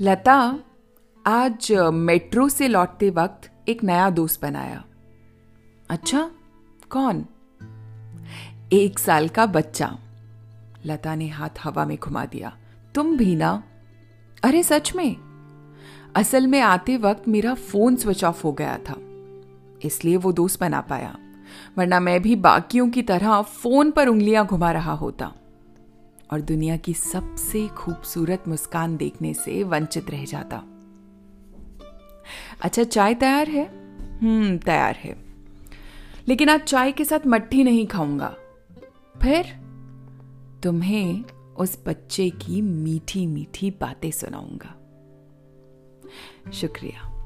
लता आज मेट्रो से लौटते वक्त एक नया दोस्त बनाया। अच्छा कौन? एक साल का बच्चा। लता ने हाथ हवा में घुमा दिया। तुम भी ना? अरे, सच में? असल में आते वक्त मेरा फ़ोन स्विच ऑफ़ हो गया था, इसलिए वो दोस्त बना पाया। वरना मैं भी बाकियों की तरह फ़ोन पर उंगलियाँ घुमा रहा होता। और दुनिया की सबसे खूबसूरत मुस्कान देखने से वंचित रह जाता। अच्छा चाय तैयार है? हम्म तैयार है। लेकिन आज चाय के साथ मट्ठी नहीं खाऊँगा। फिर तुम्हें उस बच्चे की मीठी मीठी बातें सुनाऊँगा। शुक्रिया।